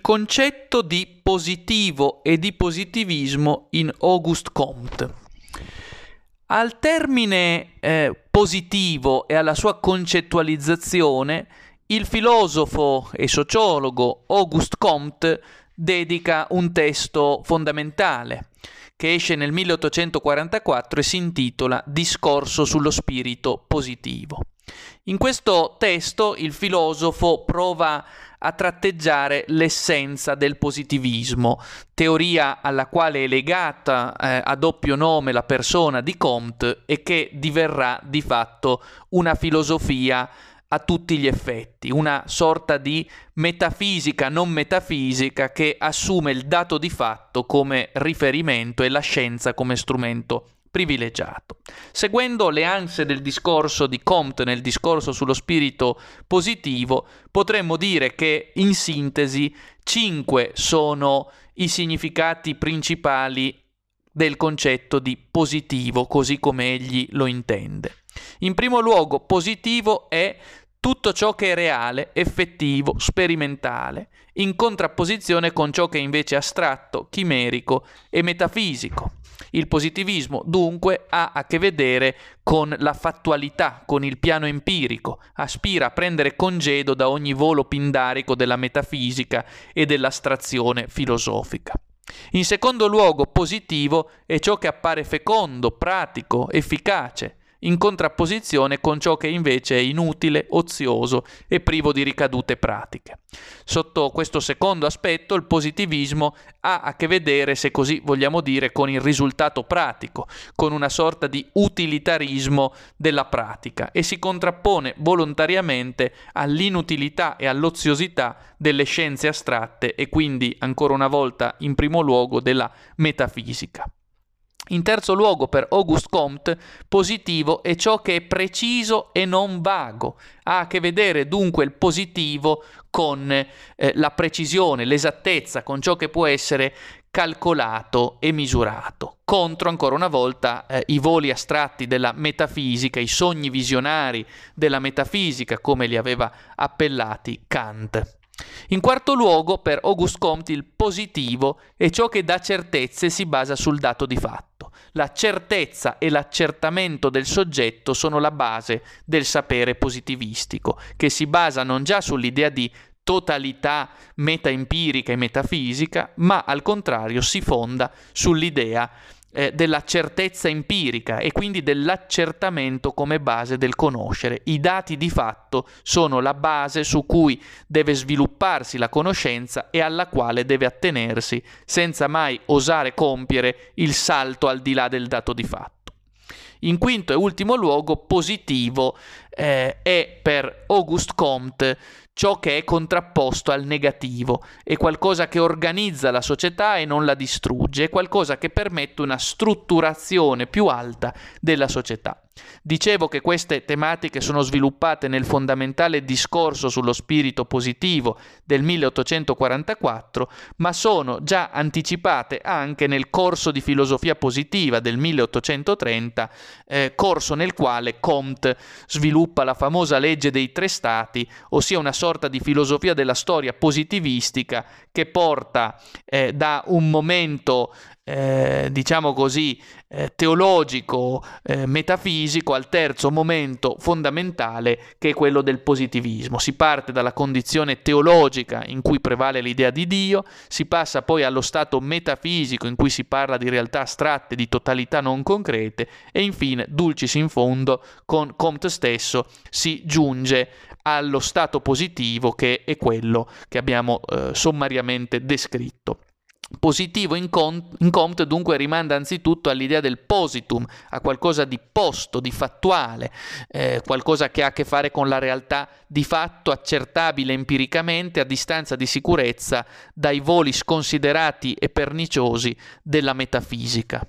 concetto di positivo e di positivismo in Auguste Comte. Al termine eh, positivo e alla sua concettualizzazione, il filosofo e sociologo Auguste Comte dedica un testo fondamentale che esce nel 1844 e si intitola Discorso sullo spirito positivo. In questo testo il filosofo prova a tratteggiare l'essenza del positivismo, teoria alla quale è legata eh, a doppio nome la persona di Comte e che diverrà di fatto una filosofia a tutti gli effetti, una sorta di metafisica non metafisica che assume il dato di fatto come riferimento e la scienza come strumento privilegiato. Seguendo le ansie del discorso di Comte nel discorso sullo spirito positivo, potremmo dire che in sintesi cinque sono i significati principali del concetto di positivo, così come egli lo intende. In primo luogo, positivo è tutto ciò che è reale, effettivo, sperimentale, in contrapposizione con ciò che è invece astratto, chimerico e metafisico. Il positivismo dunque ha a che vedere con la fattualità, con il piano empirico, aspira a prendere congedo da ogni volo pindarico della metafisica e dell'astrazione filosofica. In secondo luogo, positivo è ciò che appare fecondo, pratico, efficace, in contrapposizione con ciò che invece è inutile, ozioso e privo di ricadute pratiche. Sotto questo secondo aspetto il positivismo ha a che vedere, se così vogliamo dire, con il risultato pratico, con una sorta di utilitarismo della pratica e si contrappone volontariamente all'inutilità e all'oziosità delle scienze astratte e quindi ancora una volta in primo luogo della metafisica. In terzo luogo, per Auguste Comte, positivo è ciò che è preciso e non vago. Ha a che vedere dunque il positivo con eh, la precisione, l'esattezza, con ciò che può essere calcolato e misurato. Contro, ancora una volta, eh, i voli astratti della metafisica, i sogni visionari della metafisica, come li aveva appellati Kant. In quarto luogo, per Auguste Comte, il positivo è ciò che dà certezze si basa sul dato di fatto. La certezza e l'accertamento del soggetto sono la base del sapere positivistico, che si basa non già sull'idea di totalità metaempirica e metafisica, ma al contrario si fonda sull'idea eh, della certezza empirica e quindi dell'accertamento come base del conoscere. I dati di fatto sono la base su cui deve svilupparsi la conoscenza e alla quale deve attenersi senza mai osare compiere il salto al di là del dato di fatto. In quinto e ultimo luogo, positivo eh, è per Auguste Comte ciò che è contrapposto al negativo, è qualcosa che organizza la società e non la distrugge, è qualcosa che permette una strutturazione più alta della società. Dicevo che queste tematiche sono sviluppate nel fondamentale discorso sullo spirito positivo del 1844, ma sono già anticipate anche nel corso di filosofia positiva del 1830, eh, corso nel quale Comte sviluppa la famosa legge dei tre stati, ossia una sorta di filosofia della storia positivistica che porta eh, da un momento eh, diciamo così, eh, teologico, eh, metafisico al terzo momento fondamentale che è quello del positivismo. Si parte dalla condizione teologica in cui prevale l'idea di Dio, si passa poi allo stato metafisico in cui si parla di realtà astratte, di totalità non concrete e infine, dulcis in fondo, con Comte stesso si giunge allo stato positivo che è quello che abbiamo eh, sommariamente descritto. Positivo in, Comte dunque rimanda anzitutto all'idea del positum, a qualcosa di posto, di fattuale, eh, qualcosa che ha a che fare con la realtà di fatto accertabile empiricamente a distanza di sicurezza dai voli sconsiderati e perniciosi della metafisica.